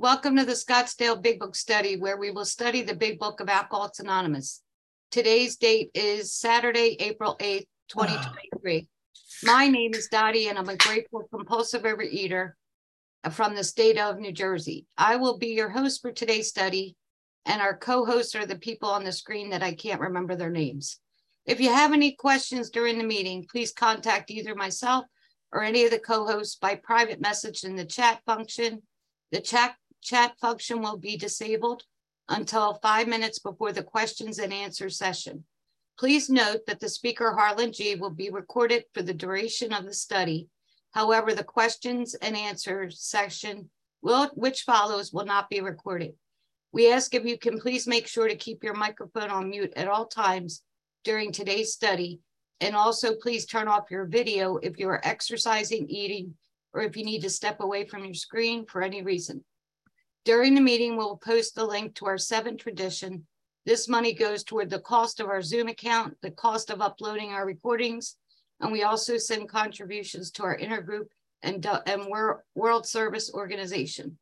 Welcome to the Scottsdale Big Book Study, where we will study the Big Book of Alcoholics Anonymous. Today's date is Saturday, April 8th, ah. 2023. My name is Dottie, and I'm a grateful compulsive overeater from the state of New Jersey. I will be your host for today's study, and our co hosts are the people on the screen that I can't remember their names. If you have any questions during the meeting, please contact either myself or any of the co hosts by private message in the chat function. The chat chat function will be disabled until five minutes before the questions and answer session. Please note that the speaker Harlan G will be recorded for the duration of the study. However, the questions and answers section will, which follows will not be recorded. We ask if you can please make sure to keep your microphone on mute at all times during today's study. And also please turn off your video if you are exercising, eating, or if you need to step away from your screen for any reason. During the meeting, we'll post the link to our seventh tradition. This money goes toward the cost of our Zoom account, the cost of uploading our recordings, and we also send contributions to our intergroup and, and World Service Organization.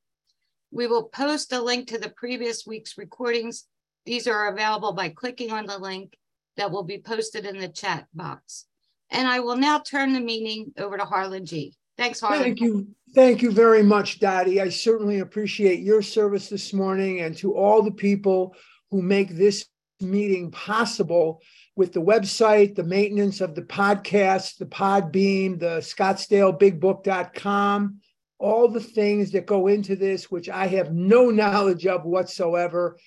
We will post a link to the previous week's recordings. These are available by clicking on the link that will be posted in the chat box. And I will now turn the meeting over to Harlan G. Thanks, Harlan. Thank you. Thank you very much, Dottie. I certainly appreciate your service this morning and to all the people who make this meeting possible with the website, the maintenance of the podcast, the Podbean, the ScottsdaleBigBook.com, all the things that go into this, which I have no knowledge of whatsoever.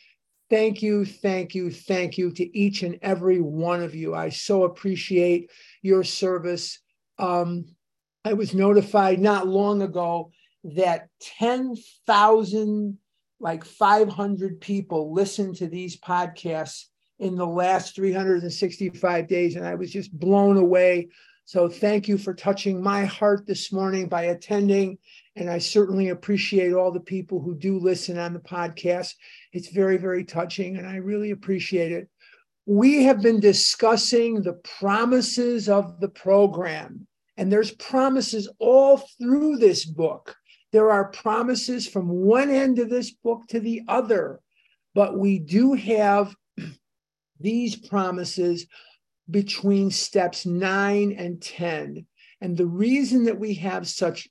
Thank you, thank you, thank you to each and every one of you. I so appreciate your service. Um, I was notified not long ago that 10,000, like 500 people listened to these podcasts in the last 365 days. And I was just blown away. So thank you for touching my heart this morning by attending. And I certainly appreciate all the people who do listen on the podcast. It's very, very touching, and I really appreciate it. We have been discussing the promises of the program. And there's promises all through this book. There are promises from one end of this book to the other. But we do have these promises between steps nine and 10. And the reason that we have such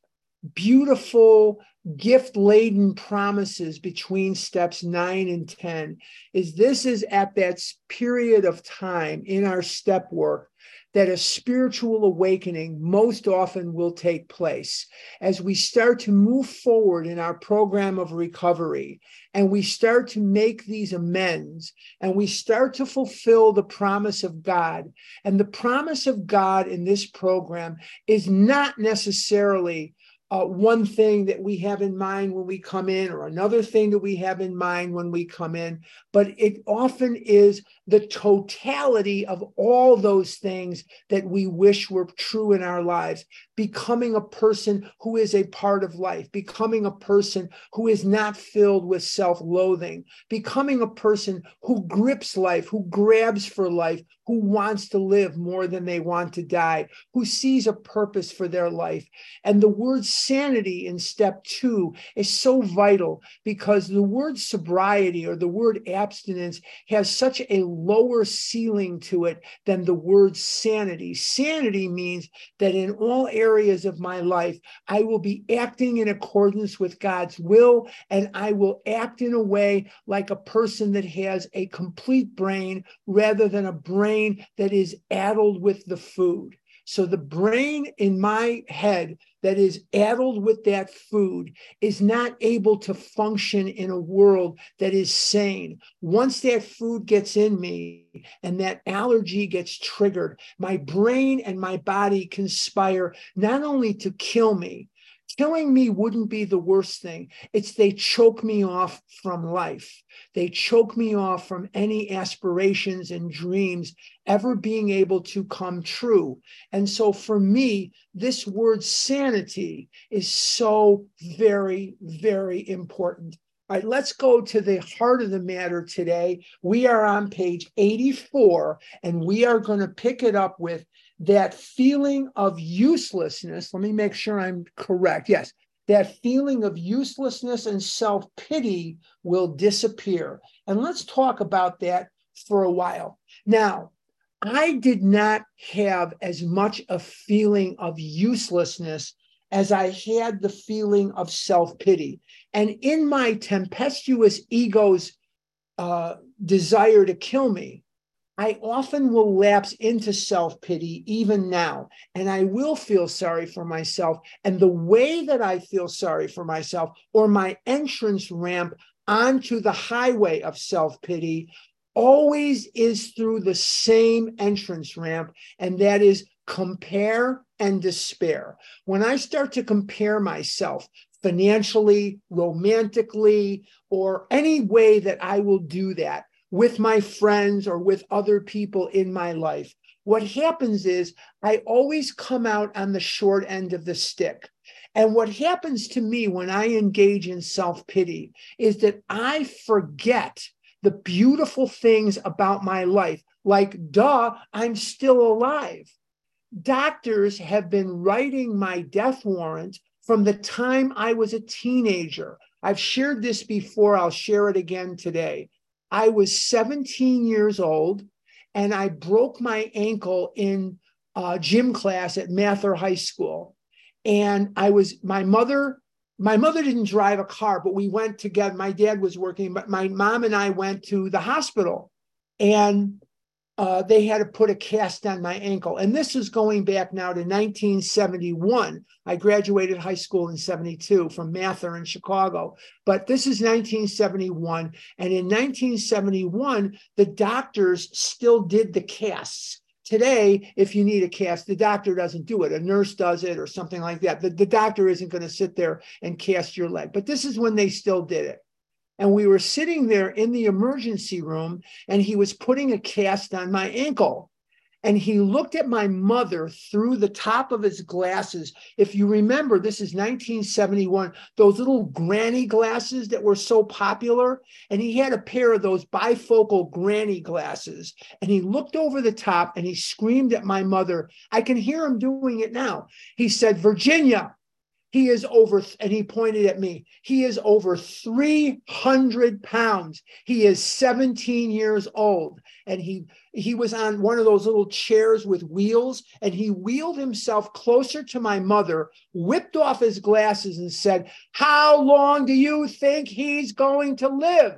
beautiful, gift laden promises between steps nine and 10 is this is at that period of time in our step work that a spiritual awakening most often will take place as we start to move forward in our program of recovery and we start to make these amends and we start to fulfill the promise of God. And the promise of God in this program is not necessarily uh, one thing that we have in mind when we come in, or another thing that we have in mind when we come in, but it often is the totality of all those things that we wish were true in our lives. Becoming a person who is a part of life, becoming a person who is not filled with self loathing, becoming a person who grips life, who grabs for life, who wants to live more than they want to die, who sees a purpose for their life. And the word sanity in step two is so vital because the word sobriety or the word abstinence has such a lower ceiling to it than the word sanity. Sanity means that in all areas of my life, I will be acting in accordance with God's will and I will act in a way like a person that has a complete brain rather than a brain that is addled with the food. So the brain in my head that is addled with that food is not able to function in a world that is sane. Once that food gets in me and that allergy gets triggered, my brain and my body conspire not only to kill me, killing me wouldn't be the worst thing. It's they choke me off from life. They choke me off from any aspirations and dreams ever being able to come true. And so for me, this word sanity is so very, very important. All right, let's go to the heart of the matter today. We are on page 84, and we are going to pick it up with that feeling of uselessness. Let me make sure I'm correct. Yes, that feeling of uselessness and self pity will disappear. And let's talk about that for a while. Now, I did not have as much a feeling of uselessness as I had the feeling of self pity. And in my tempestuous ego's uh, desire to kill me, I often will lapse into self pity even now, and I will feel sorry for myself. And the way that I feel sorry for myself, or my entrance ramp onto the highway of self pity, always is through the same entrance ramp, and that is compare and despair. When I start to compare myself financially, romantically, or any way that I will do that with my friends or with other people in my life, what happens is I always come out on the short end of the stick. And what happens to me when I engage in self pity is that I forget the beautiful things about my life, like, duh, I'm still alive. Doctors have been writing my death warrant from the time I was a teenager. I've shared this before, I'll share it again today. I was 17 years old and I broke my ankle in uh, gym class at Mather High School. And I was, my mother my mother didn't drive a car, but we went together. My dad was working, but my mom and I went to the hospital and uh, they had to put a cast on my ankle. And this is going back now to 1971. I graduated high school in 72 from Mather in Chicago. But this is 1971. And in 1971, the doctors still did the casts. Today, if you need a cast, the doctor doesn't do it. A nurse does it or something like that. The, the doctor isn't going to sit there and cast your leg. But this is when they still did it. And we were sitting there in the emergency room, and he was putting a cast on my ankle and he looked at my mother through the top of his glasses. If you remember, this is 1971, those little granny glasses that were so popular. And he had a pair of those bifocal granny glasses. And he looked over the top and he screamed at my mother. I can hear him doing it now. He said, Virginia, he is over, and he pointed at me. He is over 300 pounds. He is 17 years old. And he he was on one of those little chairs with wheels, and he wheeled himself closer to my mother, whipped off his glasses, and said, How long do you think he's going to live?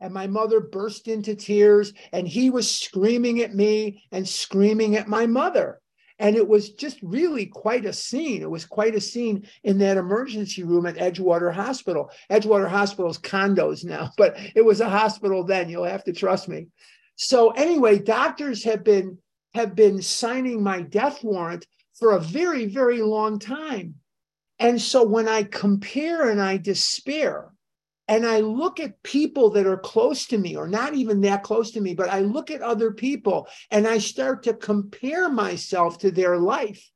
And my mother burst into tears, and he was screaming at me and screaming at my mother. And it was just really quite a scene. It was quite a scene in that emergency room at Edgewater Hospital. Edgewater Hospital's condos now, but it was a hospital then. You'll have to trust me. So anyway, doctors have been have been signing my death warrant for a very, very long time. And so when I compare and I despair, and I look at people that are close to me, or not even that close to me, but I look at other people and I start to compare myself to their life.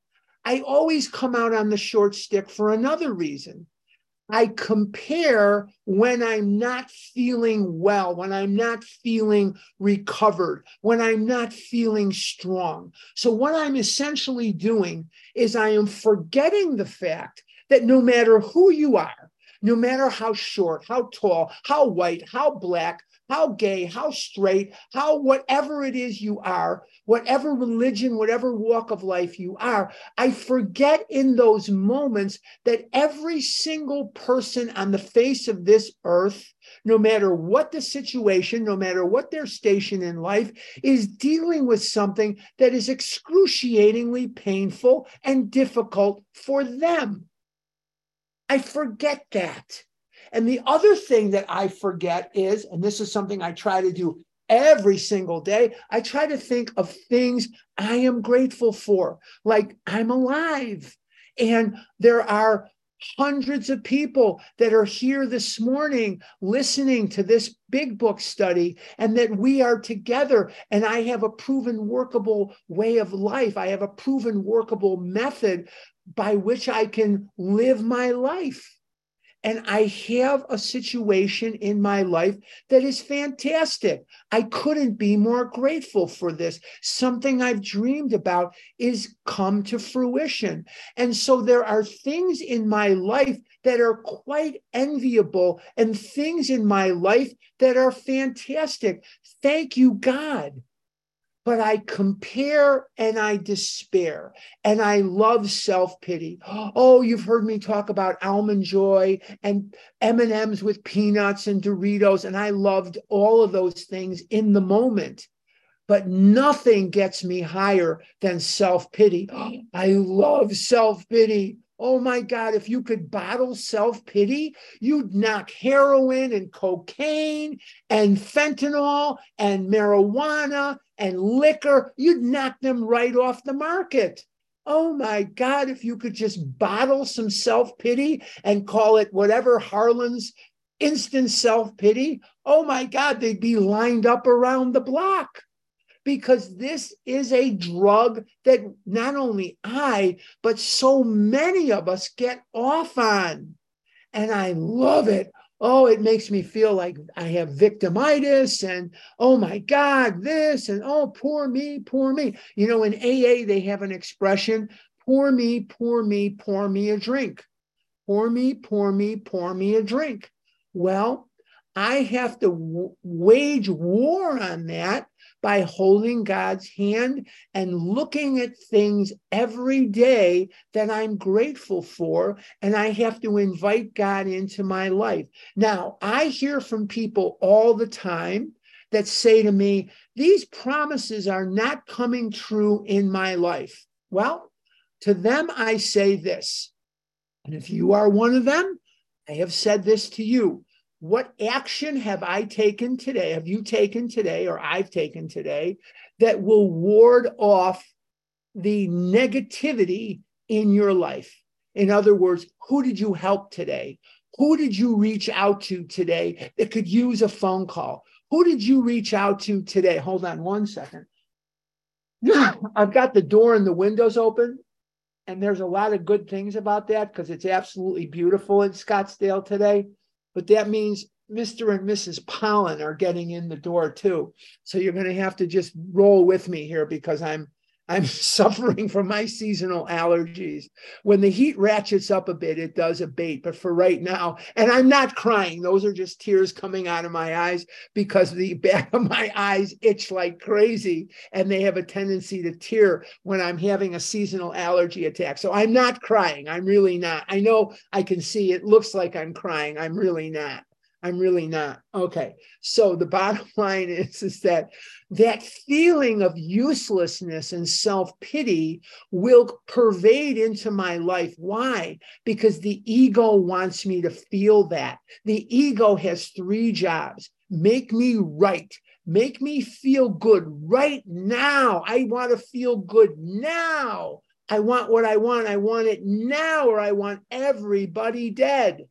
I always come out on the short stick for another reason. I compare when I'm not feeling well, when I'm not feeling recovered, when I'm not feeling strong. So, what I'm essentially doing is I am forgetting the fact that no matter who you are, no matter how short, how tall, how white, how black, how gay, how straight, how whatever it is you are, whatever religion, whatever walk of life you are, I forget in those moments that every single person on the face of this earth, no matter what the situation, no matter what their station in life, is dealing with something that is excruciatingly painful and difficult for them. I forget that. And the other thing that I forget is, and this is something I try to do every single day, I try to think of things I am grateful for, like I'm alive. And there are hundreds of people that are here this morning listening to this big book study and that we are together and i have a proven workable way of life i have a proven workable method by which I can live my life. And I have a situation in my life that is fantastic. I couldn't be more grateful for this. Something I've dreamed about is come to fruition. And so there are things in my life that are quite enviable and things in my life that are fantastic. Thank you, God but I compare and I despair and I love self-pity. Oh, you've heard me talk about almond joy and M&Ms with peanuts and Doritos and I loved all of those things in the moment. But nothing gets me higher than self-pity. I love self-pity. Oh my God, if you could bottle self pity, you'd knock heroin and cocaine and fentanyl and marijuana and liquor, you'd knock them right off the market. Oh my God, if you could just bottle some self pity and call it whatever Harlan's instant self pity, oh my God, they'd be lined up around the block because this is a drug that not only I, but so many of us get off on. And I love it. Oh, it makes me feel like I have victimitis and oh my God, this and oh, poor me, poor me. You know, in AA, they have an expression pour me, pour me, pour me a drink. Pour me, pour me, pour me a drink. Well, I have to w- wage war on that by holding God's hand and looking at things every day that I'm grateful for. And I have to invite God into my life. Now, I hear from people all the time that say to me, These promises are not coming true in my life. Well, to them, I say this. And if you are one of them, I have said this to you what action have I taken today, have you taken today, or I've taken today, that will ward off the negativity in your life? In other words, who did you help today? Who did you reach out to today that could use a phone call? Who did you reach out to today? Hold on one second. I've got the door and the windows open, and there's a lot of good things about that because it's absolutely beautiful in Scottsdale today but that means Mr. and Mrs. Pollen are getting in the door too. So you're going to have to just roll with me here because I'm I'm suffering from my seasonal allergies. When the heat ratchets up a bit, it does abate. But for right now, and I'm not crying, those are just tears coming out of my eyes because the back of my eyes itch like crazy. And they have a tendency to tear when I'm having a seasonal allergy attack. So I'm not crying. I'm really not. I know I can see it looks like I'm crying. I'm really not. I'm really not. Okay. So the bottom line is, is that that feeling of uselessness and self-pity will pervade into my life. Why? Because the ego wants me to feel that. The ego has three jobs. Make me right. Make me feel good right now. I want to feel good now. I want what I want. I want it now, or I want everybody dead.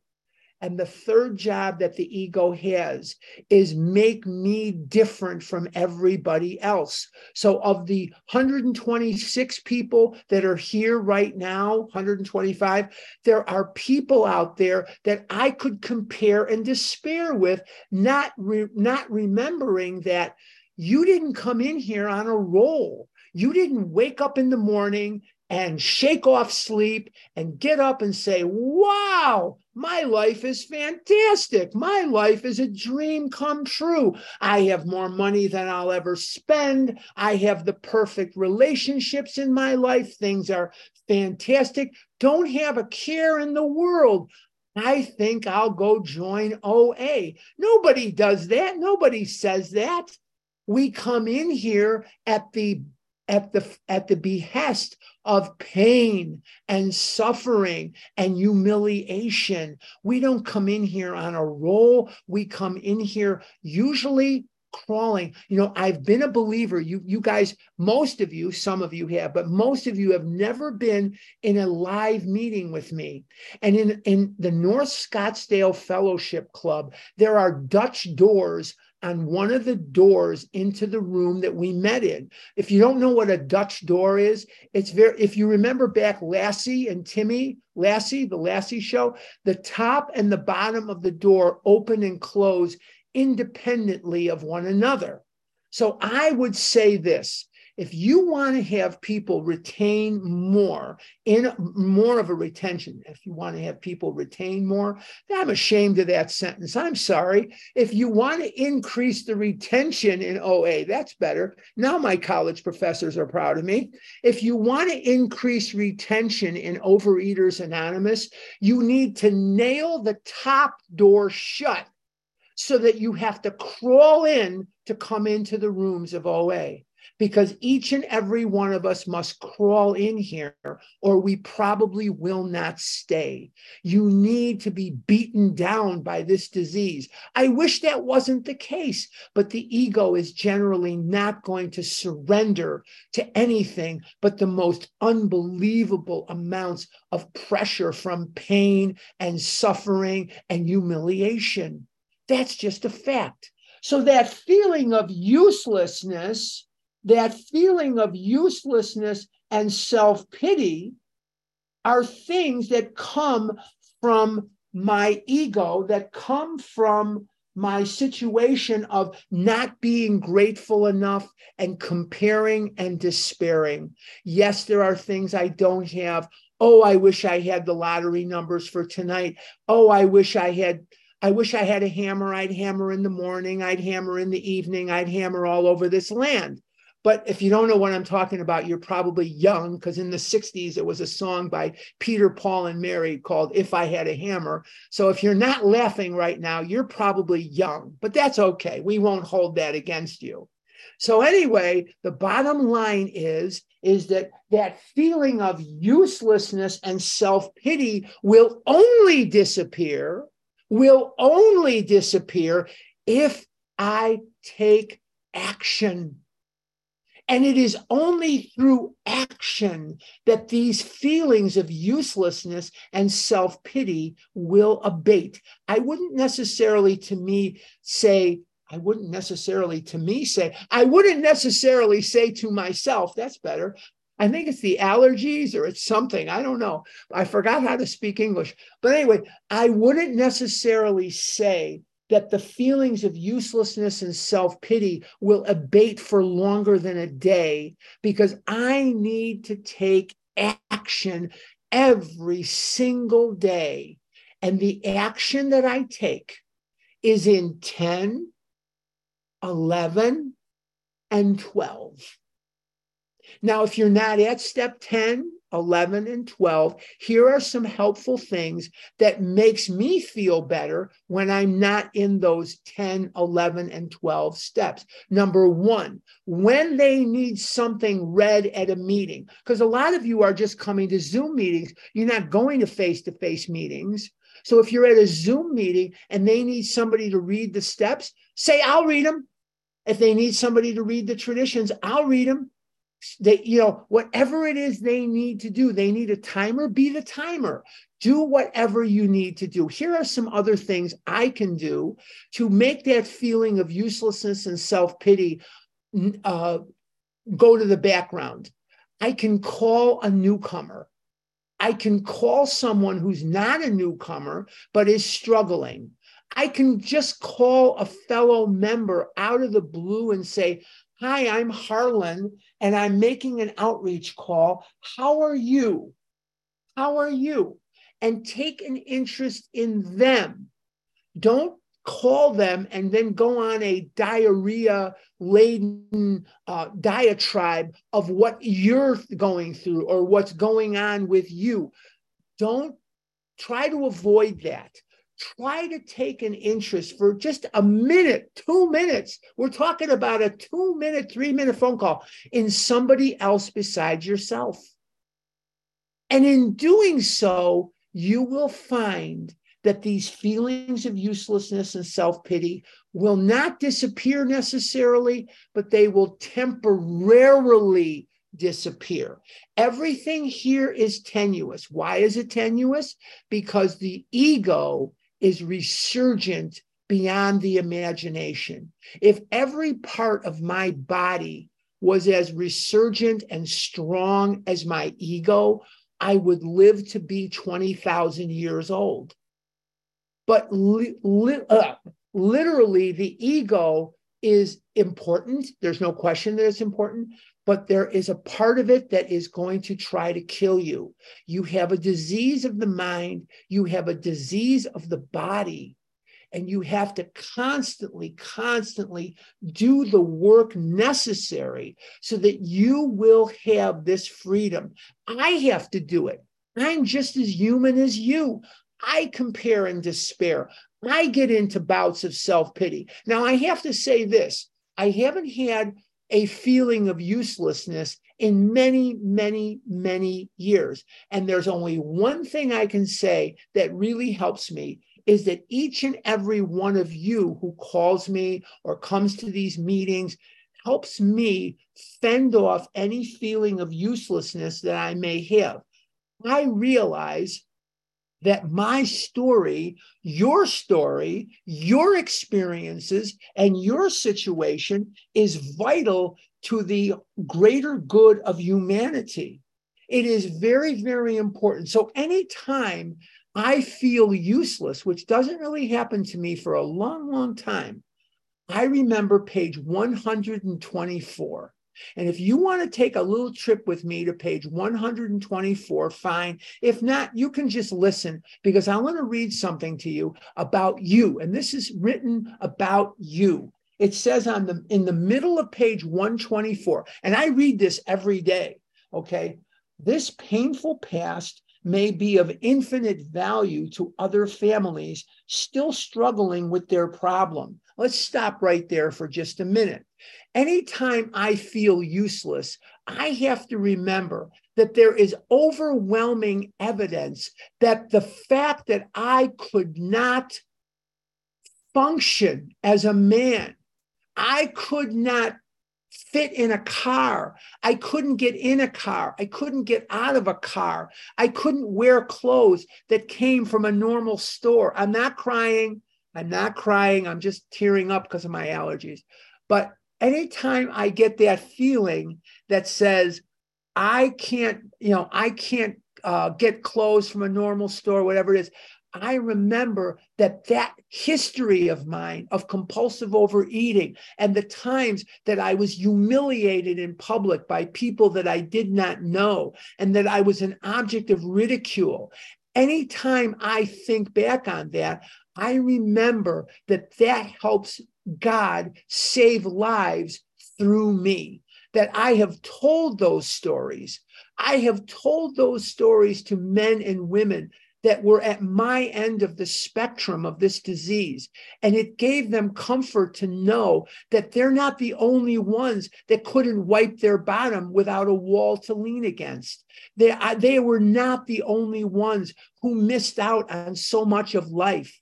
And the third job that the ego has is make me different from everybody else. So, of the 126 people that are here right now, 125, there are people out there that I could compare and despair with, not, re- not remembering that you didn't come in here on a roll. You didn't wake up in the morning and shake off sleep and get up and say, Wow, my life is fantastic. My life is a dream come true. I have more money than I'll ever spend. I have the perfect relationships in my life. Things are fantastic. Don't have a care in the world. I think I'll go join OA. Nobody does that. Nobody says that. We come in here at the at the at the behest of pain and suffering and humiliation. We don't come in here on a roll. We come in here usually crawling. You know, I've been a believer. You you guys, most of you, some of you have, but most of you have never been in a live meeting with me. And in in the North Scottsdale Fellowship Club, there are Dutch doors on one of the doors into the room that we met in. If you don't know what a Dutch door is, it's very, if you remember back Lassie and Timmy, Lassie, the Lassie show, the top and the bottom of the door open and close independently of one another. So I would say this if you want to have people retain more in more of a retention if you want to have people retain more i'm ashamed of that sentence. I'm sorry. If you want to increase the retention in oa that's better. Now my college professors are proud of me. If you want to increase retention in overeaters anonymous you need to nail the top door shut so that you have to crawl in to come into the rooms of OA because each and every one of us must crawl in here or we probably will not stay. You need to be beaten down by this disease. I wish that wasn't the case, but the ego is generally not going to surrender to anything but the most unbelievable amounts of pressure from pain and suffering and humiliation. That's just a fact. So that feeling of uselessness that feeling of uselessness and self pity are things that come from my ego, that come from my situation of not being grateful enough and comparing and despairing. Yes, there are things I don't have. Oh, I wish I had the lottery numbers for tonight. Oh, I wish I had. I wish I had a hammer. I'd hammer in the morning. I'd hammer in the evening. I'd hammer all over this land. But if you don't know what I'm talking about, you're probably young because in the 60s, it was a song by Peter, Paul, and Mary called If I Had a Hammer. So if you're not laughing right now, you're probably young, but that's okay. We won't hold that against you. So anyway, the bottom line is is that that feeling of uselessness and self-pity will only disappear will only disappear if I take action and it is only through action that these feelings of uselessness and self pity will abate. I wouldn't necessarily to me say, I wouldn't necessarily to me say, I wouldn't necessarily say to myself, that's better. I think it's the allergies or it's something. I don't know. I forgot how to speak English. But anyway, I wouldn't necessarily say that the feelings of uselessness and self pity will abate for longer than a day because I need to take action every single day. And the action that I take is in 10, 11, and 12. Now, if you're not at step 10, 11 and 12 here are some helpful things that makes me feel better when i'm not in those 10 11 and 12 steps. Number 1 when they need something read at a meeting because a lot of you are just coming to zoom meetings. You're not going to face to face meetings. So if you're at a zoom meeting and they need somebody to read the steps say i'll read them if they need somebody to read the traditions i'll read them they you know whatever it is they need to do they need a timer be the timer. Do whatever you need to do. Here are some other things i can do to make that feeling of uselessness and self-pity uh, go to the background. I can call a newcomer. I can call someone who's not a newcomer but is struggling. I can just call a fellow member out of the blue and say, Hi, I'm Harlan, and I'm making an outreach call. How are you? How are you? And take an interest in them. Don't call them and then go on a diarrhea laden uh, diatribe of what you're going through or what's going on with you. Don't try to avoid that try to take an interest for just a minute, two minutes. We're talking about a two minute, three minute phone call in somebody else besides yourself. And in doing so, you will find that these feelings of uselessness and self pity will not disappear necessarily, but they will temporarily disappear. Everything here is tenuous. Why is it tenuous? Because the ego is resurgent beyond the imagination. If every part of my body was as resurgent and strong as my ego, I would live to be 20,000 years old. But li- li- uh, literally, the ego is important. There's no question that it's important, but there is a part of it that is going to try to kill you. You have a disease of the mind, you have a disease of the body, and you have to constantly, constantly do the work necessary so that you will have this freedom. I have to do it. I'm just as human as you. I compare and despair. I get into bouts of self pity. Now, I have to say this I haven't had a feeling of uselessness in many, many, many years. And there's only one thing I can say that really helps me is that each and every one of you who calls me or comes to these meetings helps me fend off any feeling of uselessness that I may have. I realize that my story, your story, your experiences, and your situation is vital to the greater good of humanity. It is very, very important. So, anytime I feel useless, which doesn't really happen to me for a long, long time. I remember page 124. And if you want to take a little trip with me to page 124, fine. If not, you can just listen because I want to read something to you about you. And this is written about you. It says on the in the middle of page 124, and I read this every day. Okay. This painful past may be of infinite value to other families still struggling with their problem. Let's stop right there for just a minute. Anytime I feel useless, I have to remember that there is overwhelming evidence that the fact that I could not function as a man, I could not fit in a car. I couldn't get in a car. I couldn't get out of a car. I couldn't wear clothes that came from a normal store. I'm not crying. I'm not crying. I'm just tearing up because of my allergies. But anytime I get that feeling that says, I can't, you know, I can't uh, get clothes from a normal store, whatever it is, I remember that that history of mine of compulsive overeating and the times that I was humiliated in public by people that I did not know and that I was an object of ridicule. Anytime I think back on that, I remember that that helps God save lives through me. That I have told those stories. I have told those stories to men and women that were at my end of the spectrum of this disease. And it gave them comfort to know that they're not the only ones that couldn't wipe their bottom without a wall to lean against. They, they were not the only ones who missed out on so much of life.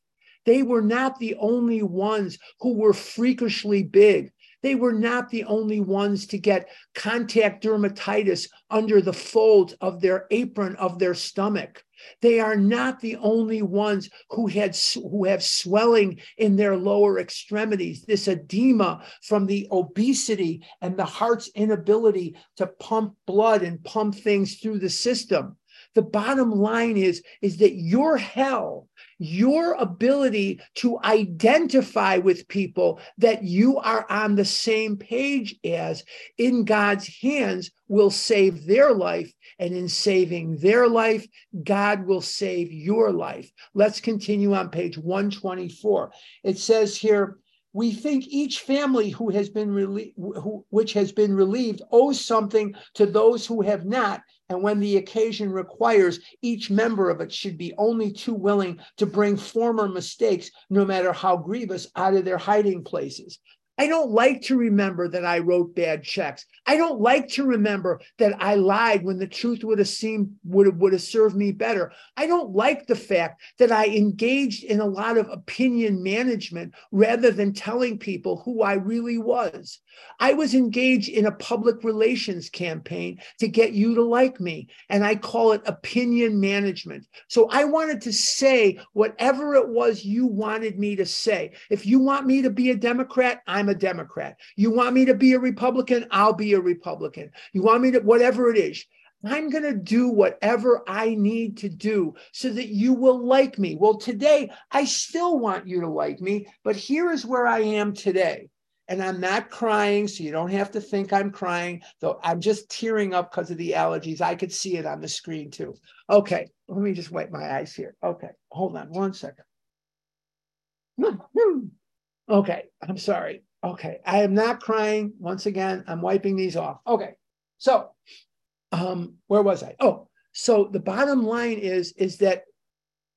They were not the only ones who were freakishly big. They were not the only ones to get contact dermatitis under the folds of their apron of their stomach. They are not the only ones who had who have swelling in their lower extremities, this edema from the obesity and the heart's inability to pump blood and pump things through the system. The bottom line is, is that your hell your ability to identify with people that you are on the same page as in God's hands will save their life. And in saving their life, God will save your life. Let's continue on page 124. It says here, we think each family who has been relieved, who, which has been relieved owes something to those who have not and when the occasion requires, each member of it should be only too willing to bring former mistakes, no matter how grievous, out of their hiding places. I don't like to remember that I wrote bad checks. I don't like to remember that I lied when the truth would have seemed would would have served me better. I don't like the fact that I engaged in a lot of opinion management rather than telling people who I really was. I was engaged in a public relations campaign to get you to like me, and I call it opinion management. So I wanted to say whatever it was you wanted me to say. If you want me to be a Democrat, I'm a Democrat. You want me to be a Republican, I'll be a Republican. You want me to, whatever it is. I'm going to do whatever I need to do so that you will like me. Well, today, I still want you to like me, but here is where I am today and I'm not crying, so you don't have to think I'm crying, though I'm just tearing up because of the allergies. I could see it on the screen too. Okay, let me just wipe my eyes here. Okay, hold on one second. Okay, I'm sorry. Okay, I am not crying. Once again, I'm wiping these off. Okay, so um, where was I? Oh, so the bottom line is is that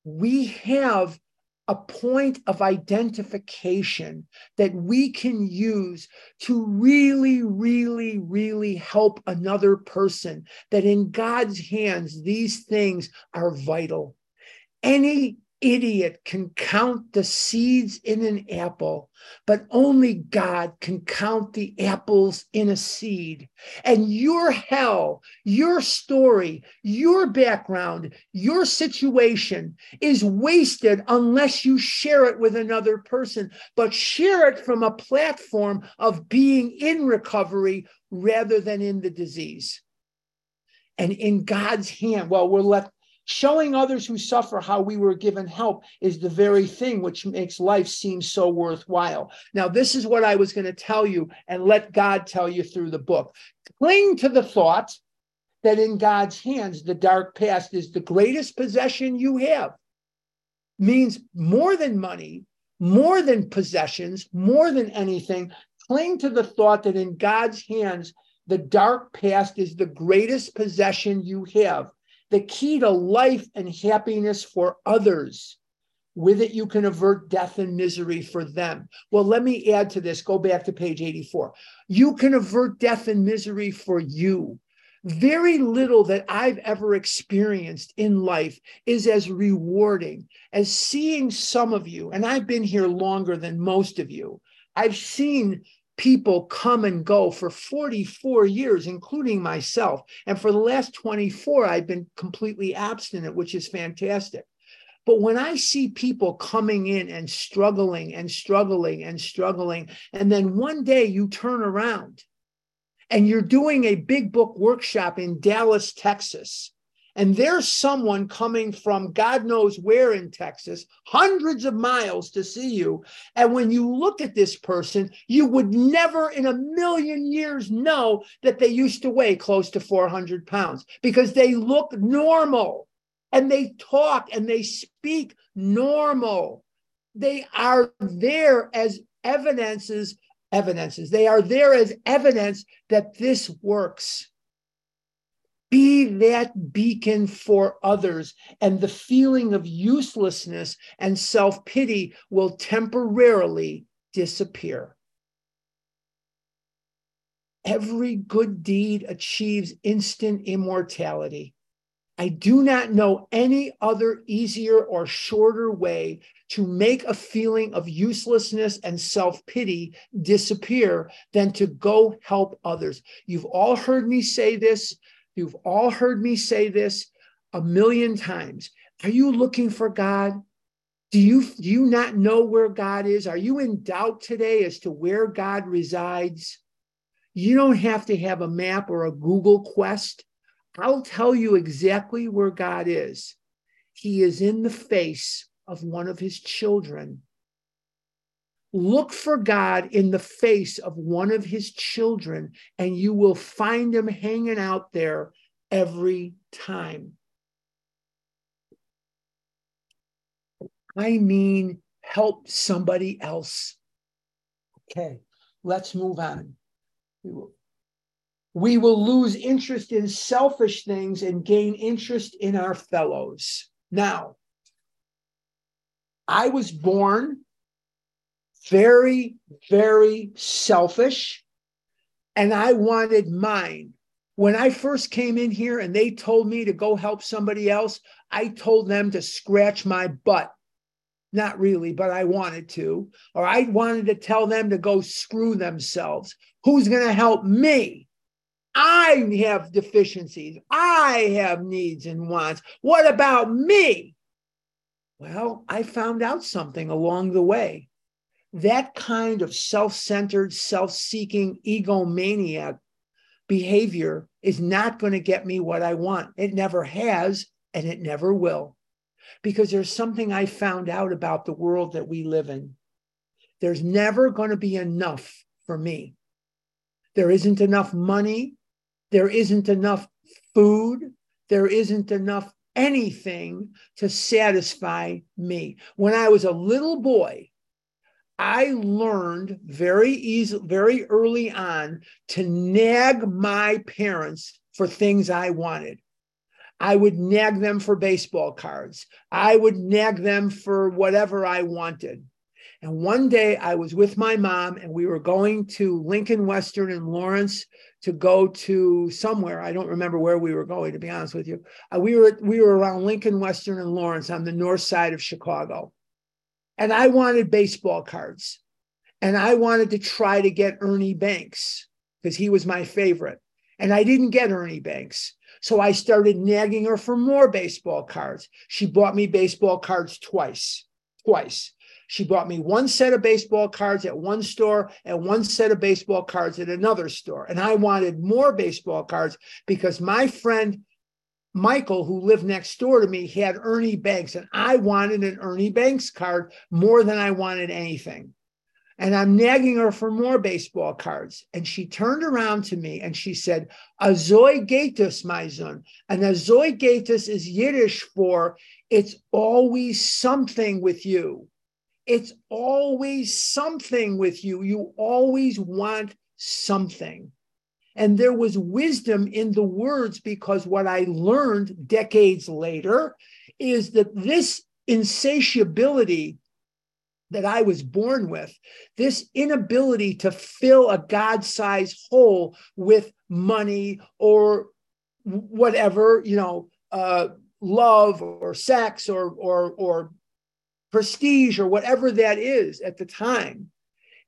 we have a point of identification that we can use to really, really, really help another person. That in God's hands, these things are vital. Any idiot can count the seeds in an apple, but only God can count the apples in a seed. And your hell, your story, your background, your situation is wasted unless you share it with another person, but share it from a platform of being in recovery rather than in the disease. And in God's hand, well, we're left Showing others who suffer how we were given help is the very thing which makes life seem so worthwhile. Now, this is what I was going to tell you and let God tell you through the book. Cling to the thought that in God's hands, the dark past is the greatest possession you have. Means more than money, more than possessions, more than anything. Cling to the thought that in God's hands, the dark past is the greatest possession you have the key to life and happiness for others. With it, you can avert death and misery for them. Well, let me add to this. Go back to page 84. You can avert death and misery for you. Very little that I've ever experienced in life is as rewarding as seeing some of you, and I've been here longer than most of you. I've seen people come and go for 44 years, including myself. And for the last 24, I've been completely abstinent, which is fantastic. But when I see people coming in and struggling and struggling and struggling, and then one day you turn around and you're doing a big book workshop in Dallas, Texas, and there's someone coming from God knows where in Texas, hundreds of miles to see you. And when you look at this person, you would never in a million years know that they used to weigh close to 400 pounds because they look normal and they talk and they speak normal. They are there as evidences, evidences. They are there as evidence that this works. Be that beacon for others, and the feeling of uselessness and self pity will temporarily disappear. Every good deed achieves instant immortality. I do not know any other easier or shorter way to make a feeling of uselessness and self pity disappear than to go help others. You've all heard me say this. You've all heard me say this a million times. Are you looking for God? Do you, do you not know where God is? Are you in doubt today as to where God resides? You don't have to have a map or a Google Quest. I'll tell you exactly where God is. He is in the face of one of his children Look for God in the face of one of his children, and you will find him hanging out there every time. I mean, help somebody else. Okay, let's move on. We will, we will lose interest in selfish things and gain interest in our fellows. Now, I was born very, very selfish. And I wanted mine. When I first came in here and they told me to go help somebody else, I told them to scratch my butt. Not really, but I wanted to. Or I wanted to tell them to go screw themselves. Who's going to help me? I have deficiencies. I have needs and wants. What about me? Well, I found out something along the way. That kind of self centered, self seeking, egomaniac behavior is not going to get me what I want. It never has, and it never will. Because there's something I found out about the world that we live in. There's never going to be enough for me. There isn't enough money. There isn't enough food. There isn't enough anything to satisfy me. When I was a little boy, I learned very easy, very early on to nag my parents for things I wanted. I would nag them for baseball cards. I would nag them for whatever I wanted. And one day I was with my mom and we were going to Lincoln Western in Lawrence to go to somewhere. I don't remember where we were going, to be honest with you. Uh, we were we were around Lincoln Western and Lawrence on the north side of Chicago, and I wanted baseball cards, and I wanted to try to get Ernie Banks because he was my favorite, and I didn't get Ernie Banks. So I started nagging her for more baseball cards. She bought me baseball cards twice, twice. She bought me one set of baseball cards at one store and one set of baseball cards at another store. And I wanted more baseball cards because my friend Michael, who lived next door to me, had Ernie Banks, and I wanted an Ernie Banks card more than I wanted anything. And I'm nagging her for more baseball cards. And she turned around to me and she said, Azoy Gatus, my son. And Azoy Gatus is Yiddish for it's always something with you. It's always something with you. You always want something. And there was wisdom in the words because what I learned decades later is that this insatiability that I was born with, this inability to fill a God sized hole with money or whatever, you know, uh, love or sex or, or, or prestige or whatever that is at the time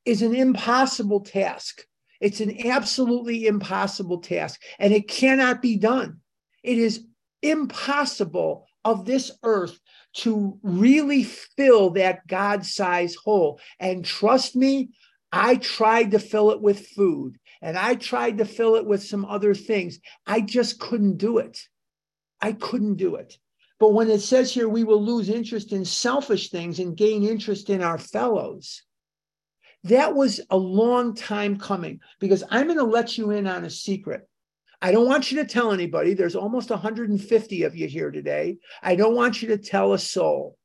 is an impossible task. It's an absolutely impossible task, and it cannot be done. It is impossible of this earth to really fill that God sized hole. And trust me, I tried to fill it with food and I tried to fill it with some other things. I just couldn't do it. I couldn't do it. But when it says here, we will lose interest in selfish things and gain interest in our fellows, that was a long time coming because I'm going to let you in on a secret. I don't want you to tell anybody. There's almost 150 of you here today. I don't want you to tell a soul.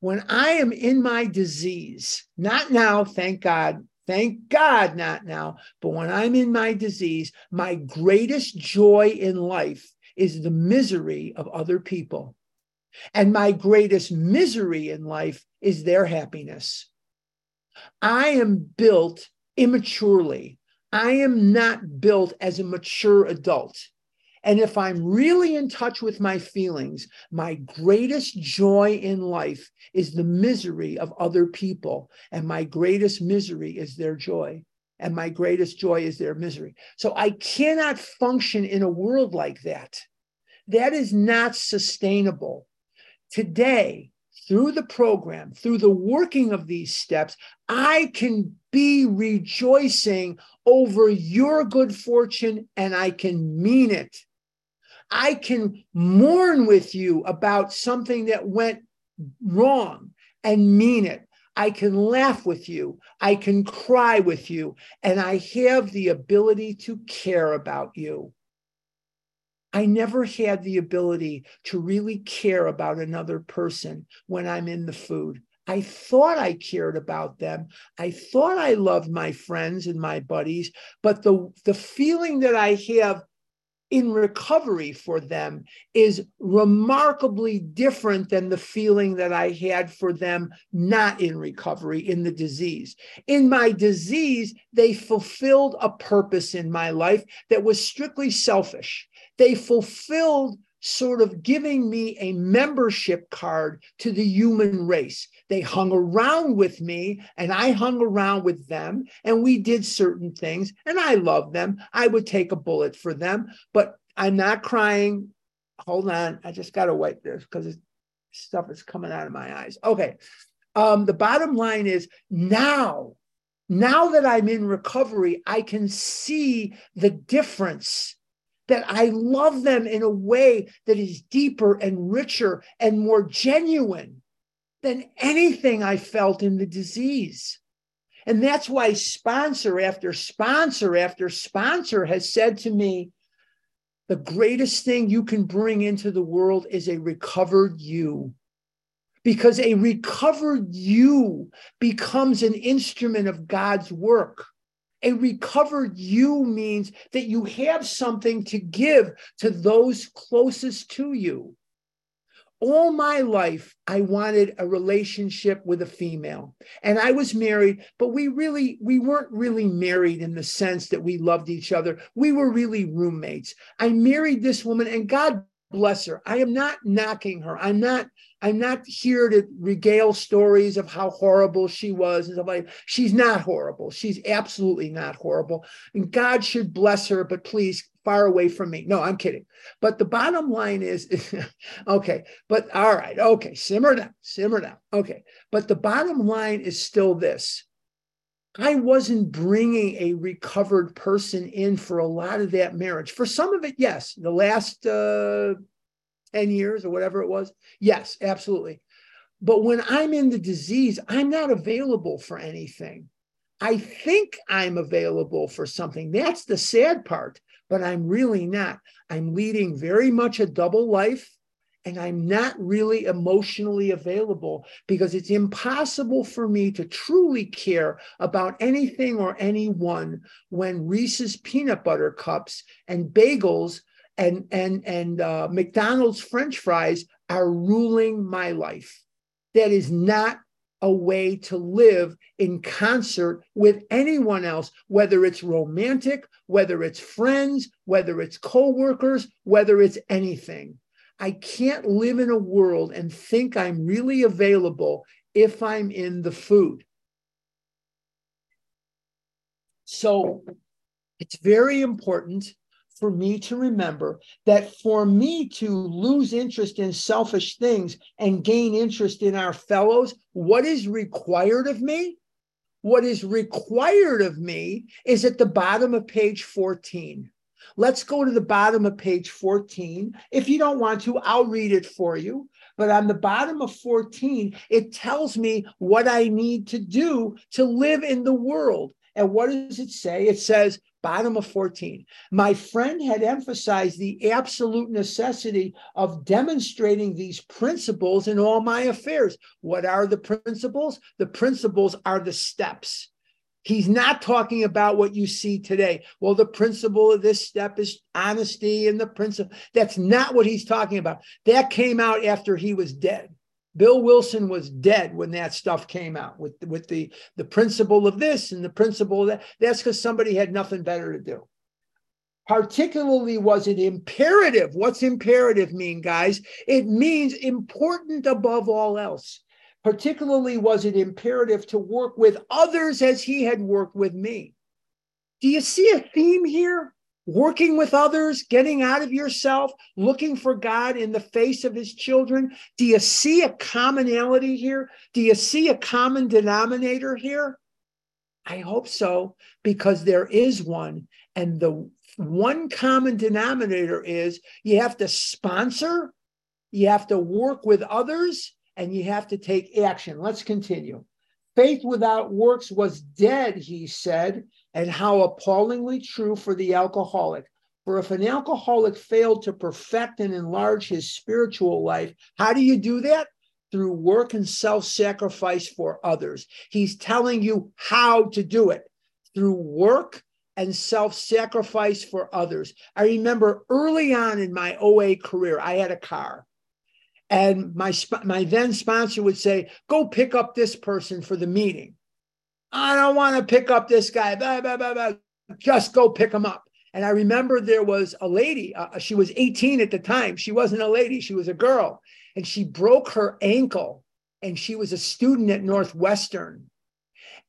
When I am in my disease, not now, thank God, thank God, not now, but when I'm in my disease, my greatest joy in life is the misery of other people. And my greatest misery in life is their happiness. I am built immaturely. I am not built as a mature adult. And if I'm really in touch with my feelings, my greatest joy in life is the misery of other people. And my greatest misery is their joy. And my greatest joy is their misery. So I cannot function in a world like that. That is not sustainable. Today, through the program, through the working of these steps, I can be rejoicing over your good fortune and I can mean it. I can mourn with you about something that went wrong and mean it. I can laugh with you. I can cry with you. And I have the ability to care about you. I never had the ability to really care about another person when I'm in the food. I thought I cared about them. I thought I loved my friends and my buddies, but the, the feeling that I have in recovery for them is remarkably different than the feeling that I had for them not in recovery in the disease. In my disease, they fulfilled a purpose in my life that was strictly selfish. They fulfilled sort of giving me a membership card to the human race. They hung around with me and I hung around with them and we did certain things and I loved them. I would take a bullet for them, but I'm not crying. Hold on. I just got to wipe this because stuff is coming out of my eyes. Okay. Um, the bottom line is now, now that I'm in recovery, I can see the difference that I love them in a way that is deeper and richer and more genuine than anything I felt in the disease. And that's why sponsor after sponsor after sponsor has said to me, the greatest thing you can bring into the world is a recovered you. Because a recovered you becomes an instrument of God's work. A recovered you means that you have something to give to those closest to you. All my life, I wanted a relationship with a female. And I was married, but we really, we weren't really married in the sense that we loved each other. We were really roommates. I married this woman, and God bless her. I am not knocking her. I'm not I'm not here to regale stories of how horrible she was and stuff like she's not horrible. She's absolutely not horrible. And God should bless her, but please far away from me. No, I'm kidding. But the bottom line is okay, but all right, okay, simmer down, simmer down. Okay. But the bottom line is still this. I wasn't bringing a recovered person in for a lot of that marriage. For some of it, yes. The last uh, 10 years or whatever it was? Yes, absolutely. But when I'm in the disease, I'm not available for anything. I think I'm available for something. That's the sad part, but I'm really not. I'm leading very much a double life and I'm not really emotionally available because it's impossible for me to truly care about anything or anyone when Reese's peanut butter cups and bagels and and and uh, McDonald's French fries are ruling my life. That is not a way to live in concert with anyone else, whether it's romantic, whether it's friends, whether it's coworkers, whether it's anything. I can't live in a world and think I'm really available if I'm in the food. So it's very important for me to remember that for me to lose interest in selfish things and gain interest in our fellows, what is required of me? What is required of me is at the bottom of page 14. Let's go to the bottom of page 14. If you don't want to, I'll read it for you. But on the bottom of 14, it tells me what I need to do to live in the world. And what does it say? It says, bottom of 14. My friend had emphasized the absolute necessity of demonstrating these principles in all my affairs. What are the principles? The principles are the steps. He's not talking about what you see today. Well, the principle of this step is honesty, and the principle that's not what he's talking about. That came out after he was dead. Bill Wilson was dead when that stuff came out with, with the, the principle of this and the principle that. That's because somebody had nothing better to do. Particularly, was it imperative? What's imperative mean, guys? It means important above all else. Particularly, was it imperative to work with others as he had worked with me? Do you see a theme here? working with others, getting out of yourself, looking for God in the face of his children? Do you see a commonality here? Do you see a common denominator here? I hope so, because there is one. And the one common denominator is you have to sponsor, you have to work with others, and you have to take action. Let's continue. Faith without works was dead, he said, and how appallingly true for the alcoholic. For if an alcoholic failed to perfect and enlarge his spiritual life, how do you do that? Through work and self sacrifice for others. He's telling you how to do it through work and self sacrifice for others. I remember early on in my OA career, I had a car. And my, my then sponsor would say, Go pick up this person for the meeting. I don't want to pick up this guy. Blah, blah, blah, Just go pick him up. And I remember there was a lady, uh, she was 18 at the time. She wasn't a lady, she was a girl. And she broke her ankle. And she was a student at Northwestern.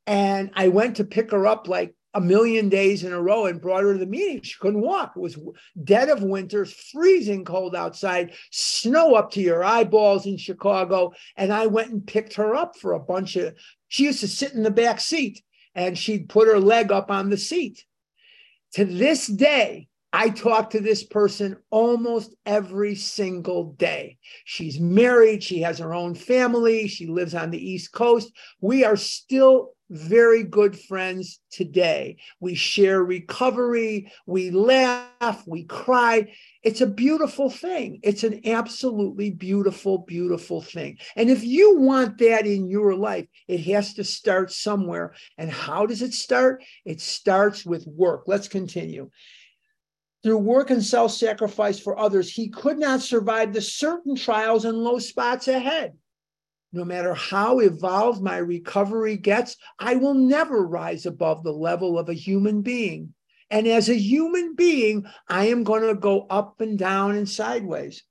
And I went to pick her up like a million days in a row and brought her to the meeting. She couldn't walk. It was dead of winter, freezing cold outside, snow up to your eyeballs in Chicago. And I went and picked her up for a bunch of, she used to sit in the back seat and she'd put her leg up on the seat. To this day, I talk to this person almost every single day. She's married, she has her own family, she lives on the East Coast. We are still very good friends today. We share recovery, we laugh, we cry. It's a beautiful thing. It's an absolutely beautiful, beautiful thing. And if you want that in your life, it has to start somewhere. And how does it start? It starts with work. Let's continue. Through work and self sacrifice for others, he could not survive the certain trials and low spots ahead no matter how evolved my recovery gets, I will never rise above the level of a human being. And as a human being, I am going to go up and down and sideways.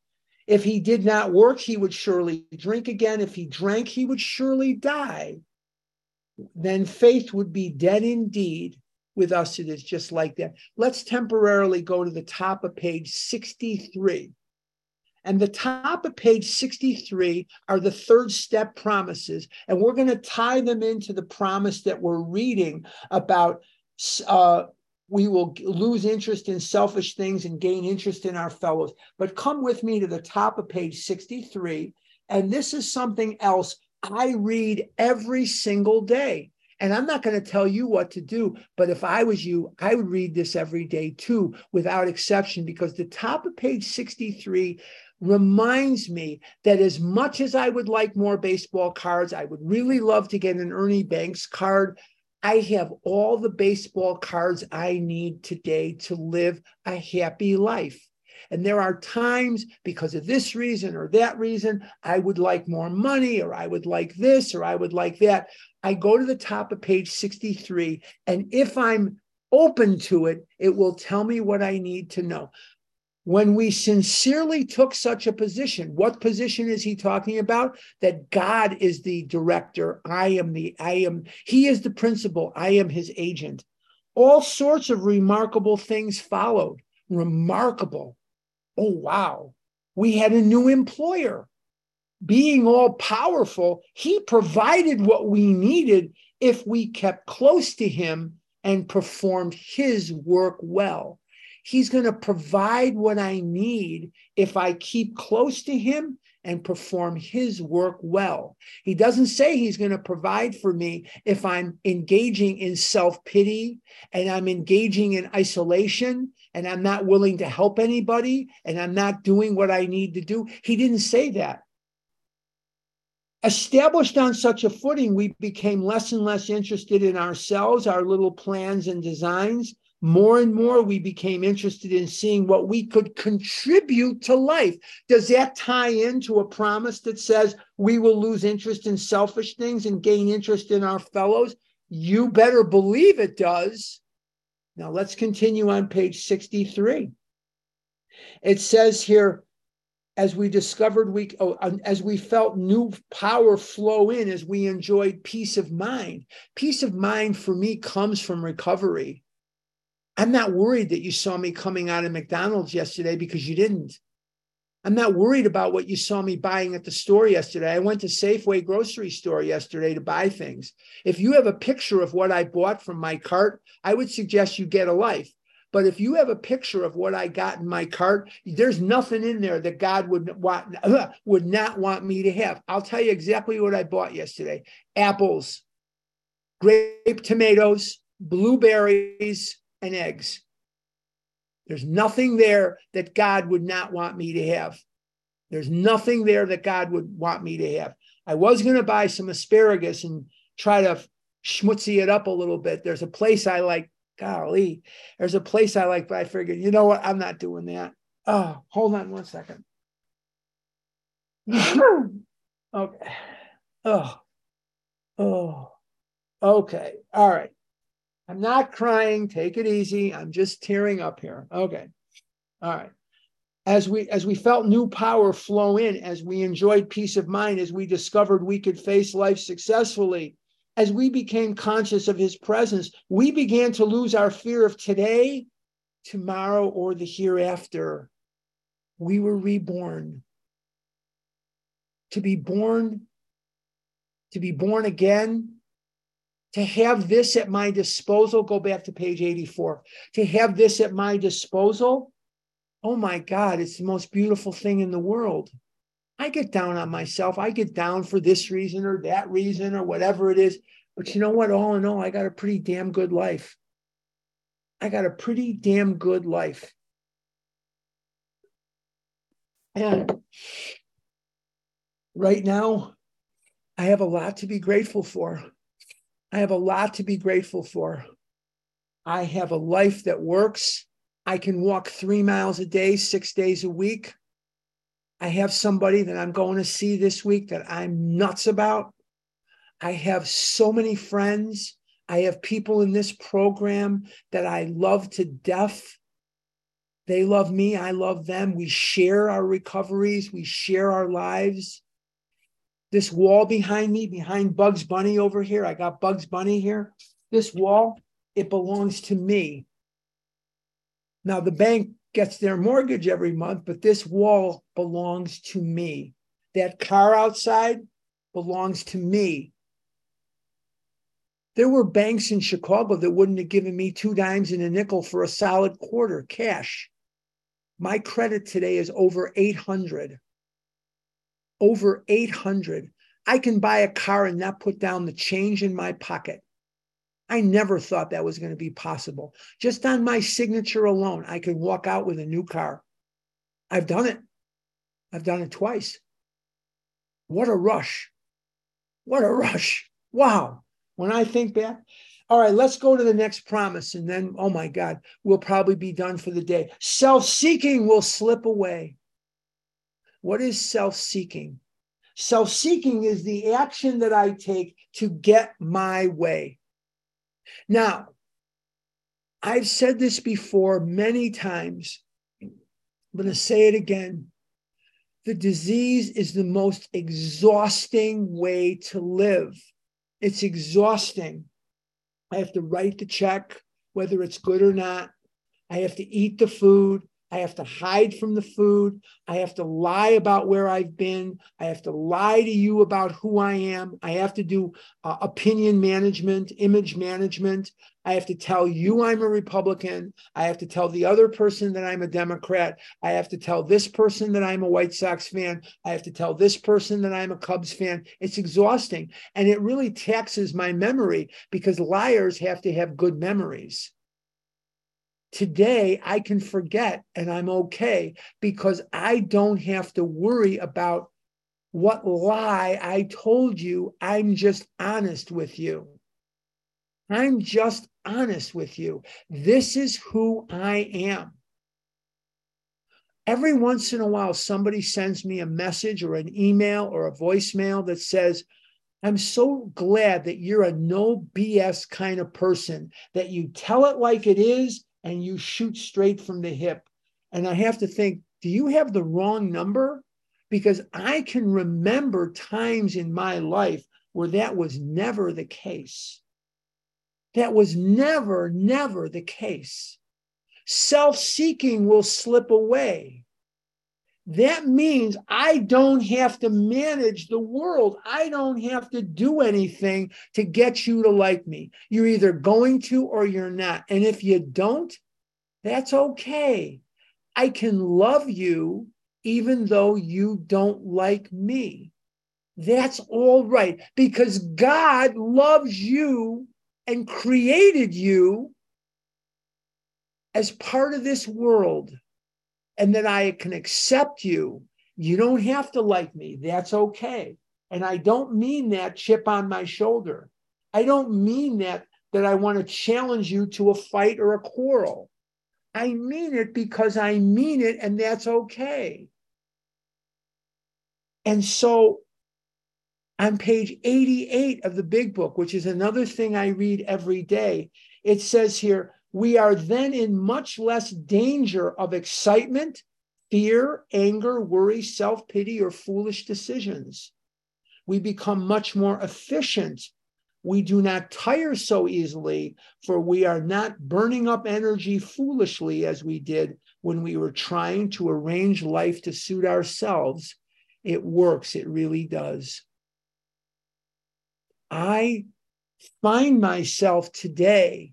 If he did not work, he would surely drink again. If he drank, he would surely die. Then faith would be dead indeed. With us, it is just like that. Let's temporarily go to the top of page 63. And the top of page 63 are the third step promises. And we're going to tie them into the promise that we're reading about uh, we will lose interest in selfish things and gain interest in our fellows. But come with me to the top of page 63. And this is something else I read every single day. And I'm not going to tell you what to do, but if I was you, I would read this every day too, without exception, because the top of page 63 reminds me that as much as I would like more baseball cards, I would really love to get an Ernie Banks card. I have all the baseball cards I need today to live a happy life. And there are times because of this reason or that reason, I would like more money or I would like this or I would like that. I go to the top of page 63. And if I'm open to it, it will tell me what I need to know when we sincerely took such a position what position is he talking about? That god is the director i am the i am he is the principal i am his agent. All sorts of remarkable things followed. Remarkable. Oh wow. We had a new employer. Being all powerful he provided what we needed if we kept close to him and performed his work well He's going to provide what I need if I keep close to him and perform his work well. He doesn't say he's going to provide for me if I'm engaging in self pity and I'm engaging in isolation and I'm not willing to help anybody and I'm not doing what I need to do. He didn't say that. Established on such a footing, we became less and less interested in ourselves, our little plans and designs, more and more we became interested in seeing what we could contribute to life. Does that tie into a promise that says we will lose interest in selfish things and gain interest in our fellows? You better believe it does. Now let's continue on page 63. It says here, as we discovered we oh, as we felt new power flow in as we enjoyed peace of mind peace of mind for me comes from recovery I'm not worried that you saw me coming out of McDonald's yesterday because you didn't. I'm not worried about what you saw me buying at the store yesterday. I went to Safeway grocery store yesterday to buy things. If you have a picture of what I bought from my cart, I would suggest you get a life. But if you have a picture of what I got in my cart, there's nothing in there that God would want uh, would not want me to have. I'll tell you exactly what I bought yesterday: apples, grape tomatoes, blueberries, and eggs. There's nothing there that God would not want me to have. There's nothing there that God would want me to have. I was going to buy some asparagus and try to schmutzy it up a little bit. There's a place I like golly, there's a place I like, but I figured, you know what? I'm not doing that. Oh, hold on one second. okay. Oh, oh, okay. All right. I'm not crying. Take it easy. I'm just tearing up here. Okay. All right. As we as we felt new power flow in, as we enjoyed peace of mind, as we discovered we could face life successfully, as we became conscious of his presence, we began to lose our fear of today, tomorrow, or the hereafter. We were reborn. To be born, to be born again, to have this at my disposal, go back to page 84. To have this at my disposal, oh my God, it's the most beautiful thing in the world. I get down on myself. I get down for this reason or that reason or whatever it is. But you know what? All in all, I got a pretty damn good life. I got a pretty damn good life. And right now, I have a lot to be grateful for. I have a lot to be grateful for. I have a life that works. I can walk three miles a day, six days a week. I have somebody that I'm going to see this week that I'm nuts about. I have so many friends. I have people in this program that I love to death. They love me. I love them. We share our recoveries. We share our lives. This wall behind me, behind Bugs Bunny over here, I got Bugs Bunny here. This wall, it belongs to me. Now, the bank gets their mortgage every month, but this wall belongs to me. That car outside belongs to me. There were banks in Chicago that wouldn't have given me two dimes and a nickel for a solid quarter cash. My credit today is over 800. Over 800. I can buy a car and not put down the change in my pocket. I never thought that was going to be possible. Just on my signature alone, I could walk out with a new car. I've done it. I've done it twice. What a rush. What a rush. Wow. When I think back, all right, let's go to the next promise. And then, oh my God, we'll probably be done for the day. Self seeking will slip away. What is self seeking? Self seeking is the action that I take to get my way. Now, I've said this before many times. I'm going to say it again. The disease is the most exhausting way to live. It's exhausting. I have to write the check, whether it's good or not. I have to eat the food. I have to hide from the food. I have to lie about where I've been. I have to lie to you about who I am. I have to do uh, opinion management, image management. I have to tell you I'm a Republican. I have to tell the other person that I'm a Democrat. I have to tell this person that I'm a White Sox fan. I have to tell this person that I'm a Cubs fan. It's exhausting. And it really taxes my memory because liars have to have good memories. Today, I can forget and I'm okay because I don't have to worry about what lie I told you. I'm just honest with you. I'm just honest with you. This is who I am. Every once in a while, somebody sends me a message or an email or a voicemail that says, I'm so glad that you're a no BS kind of person, that you tell it like it is and you shoot straight from the hip. And I have to think, do you have the wrong number? Because I can remember times in my life where that was never the case. That was never, never the case. Self seeking will slip away. That means I don't have to manage the world. I don't have to do anything to get you to like me. You're either going to or you're not. And if you don't, that's okay. I can love you even though you don't like me. That's all right because God loves you and created you as part of this world and that I can accept you. You don't have to like me. That's okay. And I don't mean that chip on my shoulder. I don't mean that that I want to challenge you to a fight or a quarrel. I mean it because I mean it, and that's okay. And so on page 88 of the big book, which is another thing I read every day, it says here, we are then in much less danger of excitement, fear, anger, worry, self pity, or foolish decisions. We become much more efficient. We do not tire so easily, for we are not burning up energy foolishly as we did when we were trying to arrange life to suit ourselves. It works, it really does. I find myself today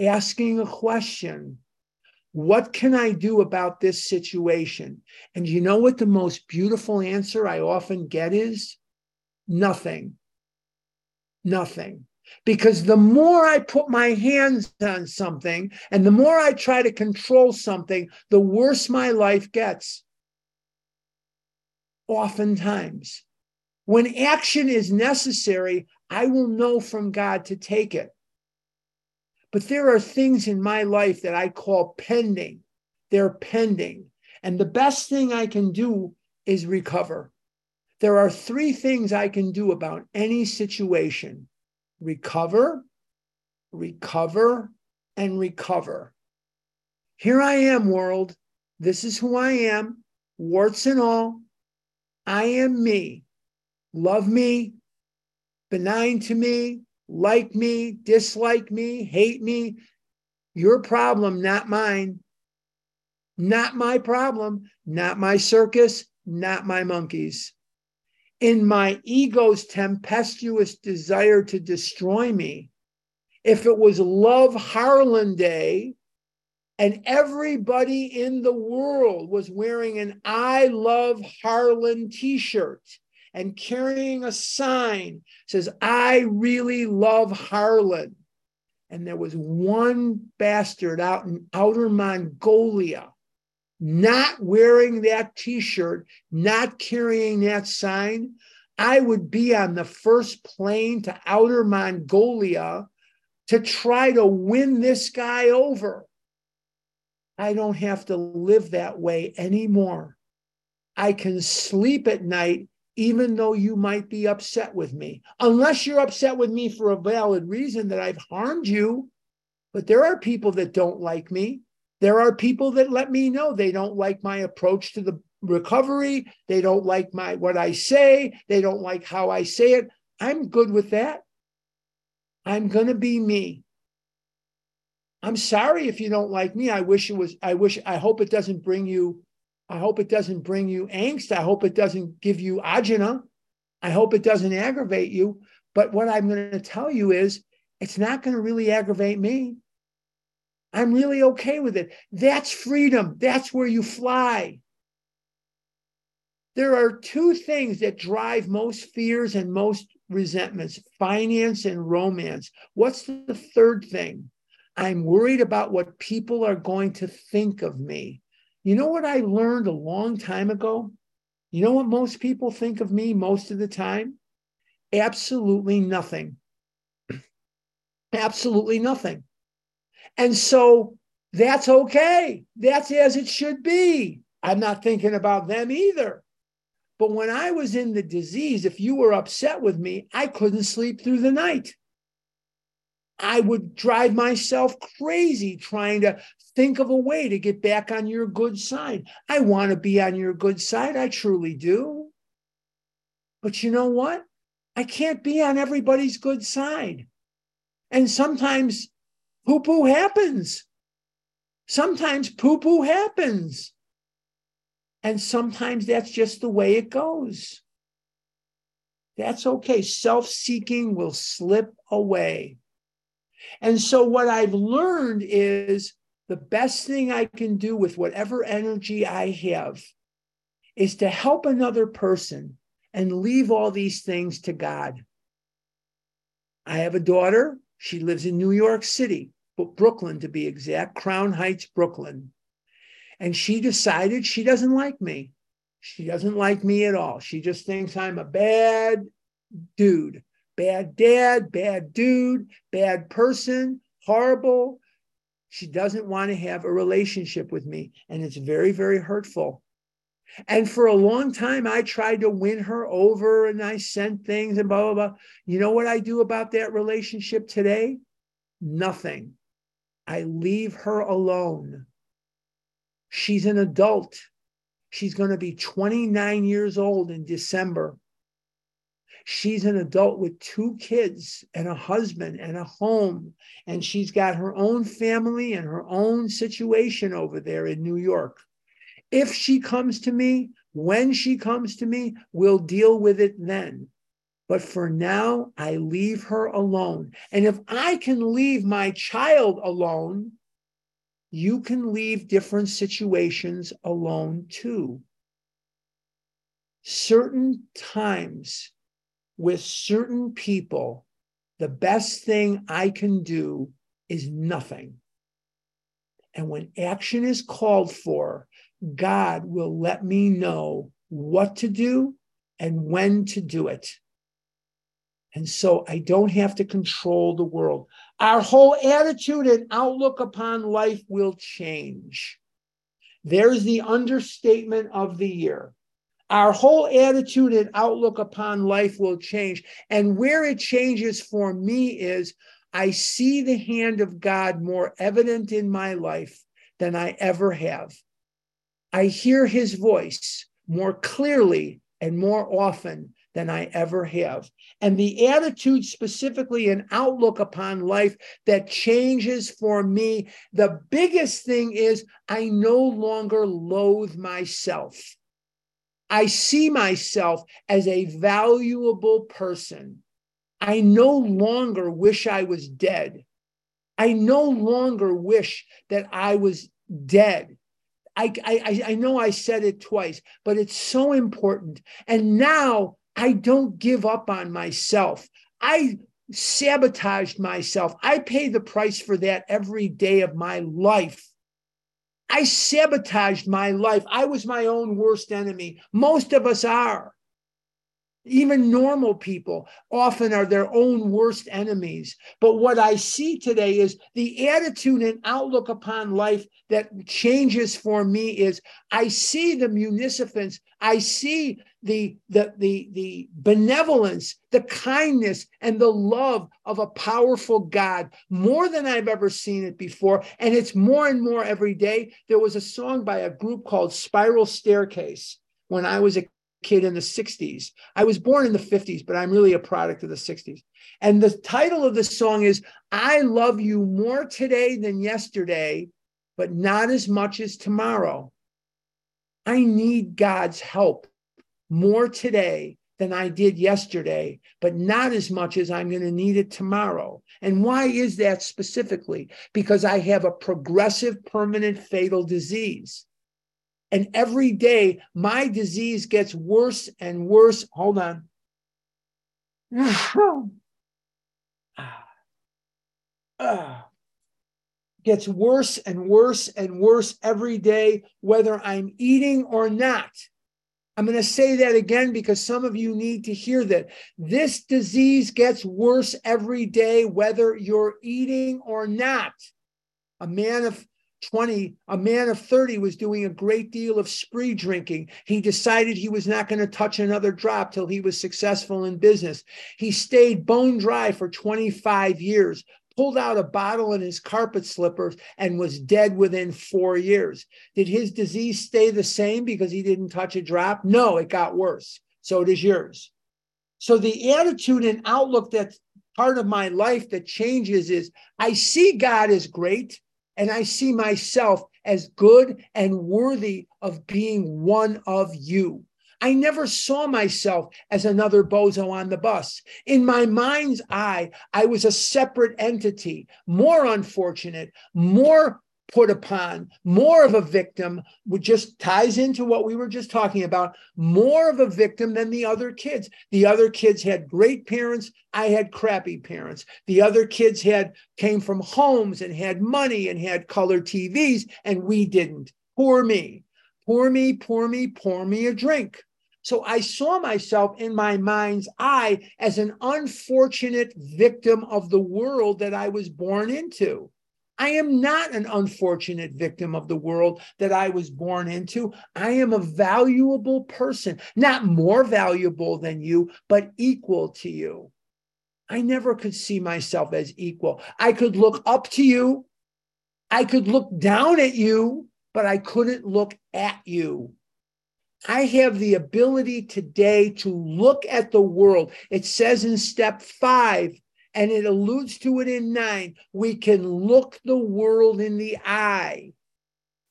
asking a question What can I do about this situation? And you know what the most beautiful answer I often get is? Nothing. Nothing. Because the more I put my hands on something and the more I try to control something, the worse my life gets. Oftentimes. When action is necessary, I will know from God to take it. But there are things in my life that I call pending. They're pending. And the best thing I can do is recover. There are three things I can do about any situation recover, recover, and recover. Here I am, world. This is who I am, warts and all. I am me. Love me, benign to me, like me, dislike me, hate me. Your problem, not mine. Not my problem, not my circus, not my monkeys. In my ego's tempestuous desire to destroy me, if it was Love Harlan Day and everybody in the world was wearing an I Love Harlan t shirt and carrying a sign says, I really love Harlan. And there was one bastard out in outer Mongolia not wearing that t shirt, not carrying that sign. I would be on the first plane to outer Mongolia to try to win this guy over. I don't have to live that way anymore. I can sleep at night even though you might be upset with me, unless you're upset with me for a valid reason that I've harmed you. But there are people that don't like me. There are people that let me know they don't like my approach to the recovery. They don't like my what I say. They don't like how I say it. I'm good with that. I'm going to be me. I'm sorry if you don't like me. I wish it was, I wish, I hope it doesn't bring you I hope it doesn't bring you angst. I hope it doesn't give you agita. I hope it doesn't aggravate you. But what I'm going to tell you is it's not going to really aggravate me. I'm really okay with it. That's freedom. That's where you fly. There are two things that drive most fears and most resentments finance and romance. What's the third thing? I'm worried about what people are going to think of me. You know what I learned a long time ago? You know what most people think of me most of the time? Absolutely nothing. Absolutely nothing. And so that's okay. That's as it should be. I'm not thinking about them either. But when I was in the disease, if you were upset with me, I couldn't sleep through the night. I would drive myself crazy trying to think of a way to get back on your good side. I want to be on your good side. I truly do. But you know what? I can't be on everybody's good side. And sometimes poo poo happens. Sometimes poo poo happens. And sometimes that's just the way it goes. That's okay. Self seeking will slip away. And so, what I've learned is the best thing I can do with whatever energy I have is to help another person and leave all these things to God. I have a daughter. She lives in New York City, Brooklyn to be exact, Crown Heights, Brooklyn. And she decided she doesn't like me. She doesn't like me at all. She just thinks I'm a bad dude bad dad, bad dude, bad person, horrible. She doesn't want to have a relationship with me. And it's very, very hurtful. And for a long time, I tried to win her over and I sent things and blah, blah, blah. You know what I do about that relationship today? Nothing. I leave her alone. She's an adult. She's going to be 29 years old in December. She's an adult with two kids and a husband and a home, and she's got her own family and her own situation over there in New York. If she comes to me, when she comes to me, we'll deal with it then. But for now, I leave her alone. And if I can leave my child alone, you can leave different situations alone too. Certain times with certain people, the best thing I can do is nothing. And when action is called for, God will let me know what to do and when to do it. And so I don't have to control the world. Our whole attitude and outlook upon life will change. There's the understatement of the year. Our whole attitude and outlook upon life will change. And where it changes for me is I see the hand of God more evident in my life than I ever have. I hear his voice more clearly and more often than I ever have. And the attitude, specifically an outlook upon life that changes for me, the biggest thing is I no longer loathe myself. I see myself as a valuable person. I no longer wish I was dead. I no longer wish that I was dead. I, I, I know I said it twice, but it's so important. And now I don't give up on myself. I sabotaged myself. I pay the price for that every day of my life. I sabotaged my life. I was my own worst enemy. Most of us are. Even normal people often are their own worst enemies. But what I see today is the attitude and outlook upon life that changes for me is I see the munificence, I see the, the, the, the benevolence, the kindness, and the love of a powerful God more than I've ever seen it before. And it's more and more every day. There was a song by a group called Spiral Staircase when I was a kid in the 60s. I was born in the 50s, but I'm really a product of the 60s. And the title of the song is I Love You More Today Than Yesterday, but Not As Much as Tomorrow. I need God's help more today than I did yesterday, but not as much as I'm going to need it tomorrow. And why is that specifically? Because I have a progressive, permanent, fatal disease. And every day, my disease gets worse and worse. Hold on. gets worse and worse and worse every day, whether I'm eating or not. I'm going to say that again because some of you need to hear that. This disease gets worse every day, whether you're eating or not. A man of 20, a man of 30 was doing a great deal of spree drinking. He decided he was not going to touch another drop till he was successful in business. He stayed bone dry for 25 years, pulled out a bottle in his carpet slippers, and was dead within four years. Did his disease stay the same because he didn't touch a drop? No, it got worse. So does yours. So the attitude and outlook that's part of my life that changes is I see God as great and I see myself as good and worthy of being one of you. I never saw myself as another bozo on the bus. In my mind's eye, I was a separate entity, more unfortunate, more put upon, more of a victim, which just ties into what we were just talking about, more of a victim than the other kids. The other kids had great parents. I had crappy parents. The other kids had came from homes and had money and had color TVs, and we didn't. Poor me. Pour me, pour me, pour me a drink. So I saw myself in my mind's eye as an unfortunate victim of the world that I was born into. I am not an unfortunate victim of the world that I was born into. I am a valuable person, not more valuable than you, but equal to you. I never could see myself as equal. I could look up to you, I could look down at you, but I couldn't look at you. I have the ability today to look at the world. It says in step five, and it alludes to it in nine, we can look the world in the eye.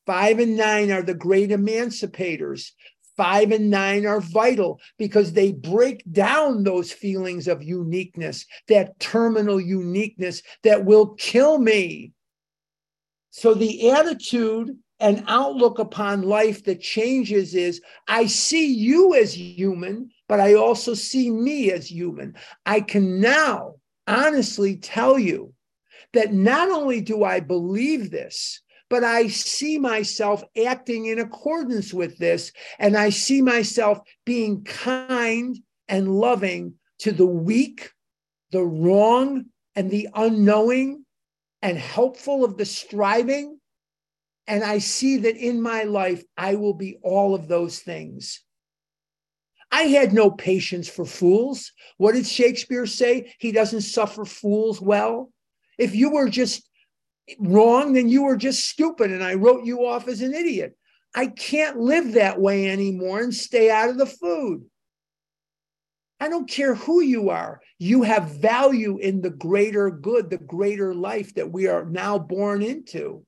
Five and nine are the great emancipators. Five and nine are vital because they break down those feelings of uniqueness, that terminal uniqueness that will kill me. So the attitude and outlook upon life that changes is I see you as human, but I also see me as human. I can now honestly tell you that not only do I believe this, but I see myself acting in accordance with this, and I see myself being kind and loving to the weak, the wrong, and the unknowing, and helpful of the striving and I see that in my life, I will be all of those things. I had no patience for fools. What did Shakespeare say? He doesn't suffer fools well. If you were just wrong, then you were just stupid, and I wrote you off as an idiot. I can't live that way anymore and stay out of the food. I don't care who you are. You have value in the greater good, the greater life that we are now born into.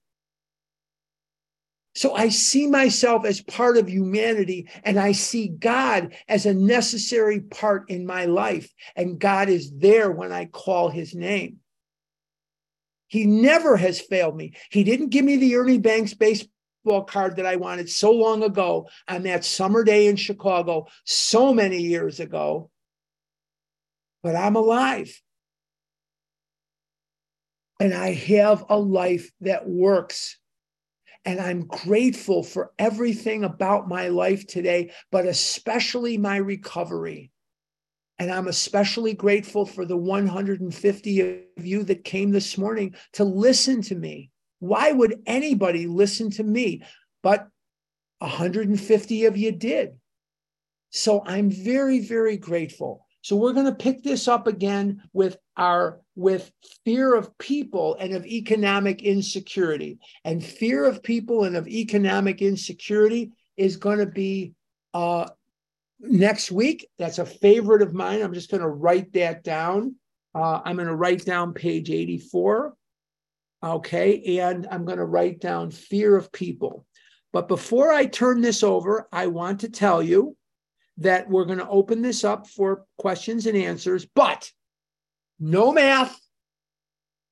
So I see myself as part of humanity and I see God as a necessary part in my life. And God is there when I call his name. He never has failed me. He didn't give me the Ernie Banks baseball card that I wanted so long ago on that summer day in Chicago, so many years ago. But I'm alive. And I have a life that works. And I'm grateful for everything about my life today, but especially my recovery. And I'm especially grateful for the 150 of you that came this morning to listen to me. Why would anybody listen to me? But 150 of you did. So I'm very, very grateful. So we're going to pick this up again with our with fear of people and of economic insecurity. And fear of people and of economic insecurity is going to be uh, next week. That's a favorite of mine. I'm just going to write that down. Uh, I'm going to write down page 84. Okay. And I'm going to write down fear of people. But before I turn this over, I want to tell you that we're going to open this up for questions and answers, but no math,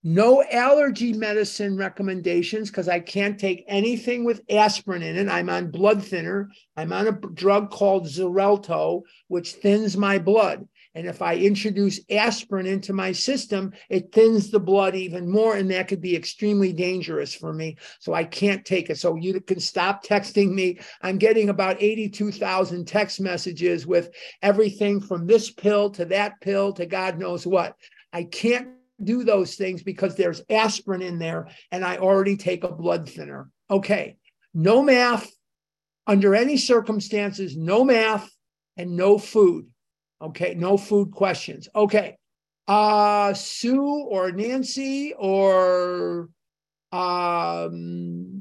no allergy medicine recommendations because I can't take anything with aspirin in it. I'm on blood thinner. I'm on a drug called Xarelto, which thins my blood. And if I introduce aspirin into my system, it thins the blood even more, and that could be extremely dangerous for me. So I can't take it. So you can stop texting me. I'm getting about 82,000 text messages with everything from this pill to that pill to God knows what. I can't do those things because there's aspirin in there and I already take a blood thinner. Okay, no math under any circumstances, no math and no food. Okay, no food questions. Okay. Uh Sue or Nancy or um